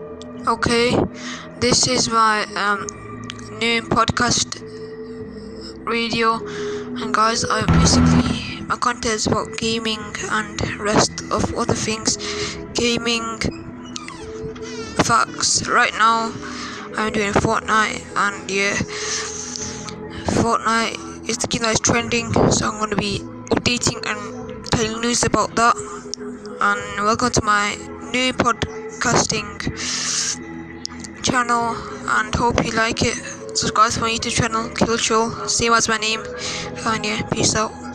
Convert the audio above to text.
Okay, this is my um, new podcast radio, and guys, I basically my content is about gaming and rest of other things. Gaming facts. Right now, I'm doing Fortnite, and yeah, Fortnite is the game that is trending, so I'm gonna be updating and telling news about that. And welcome to my new podcasting channel and hope you like it. Subscribe to my YouTube channel, Killshow, same as my name. And yeah, peace out.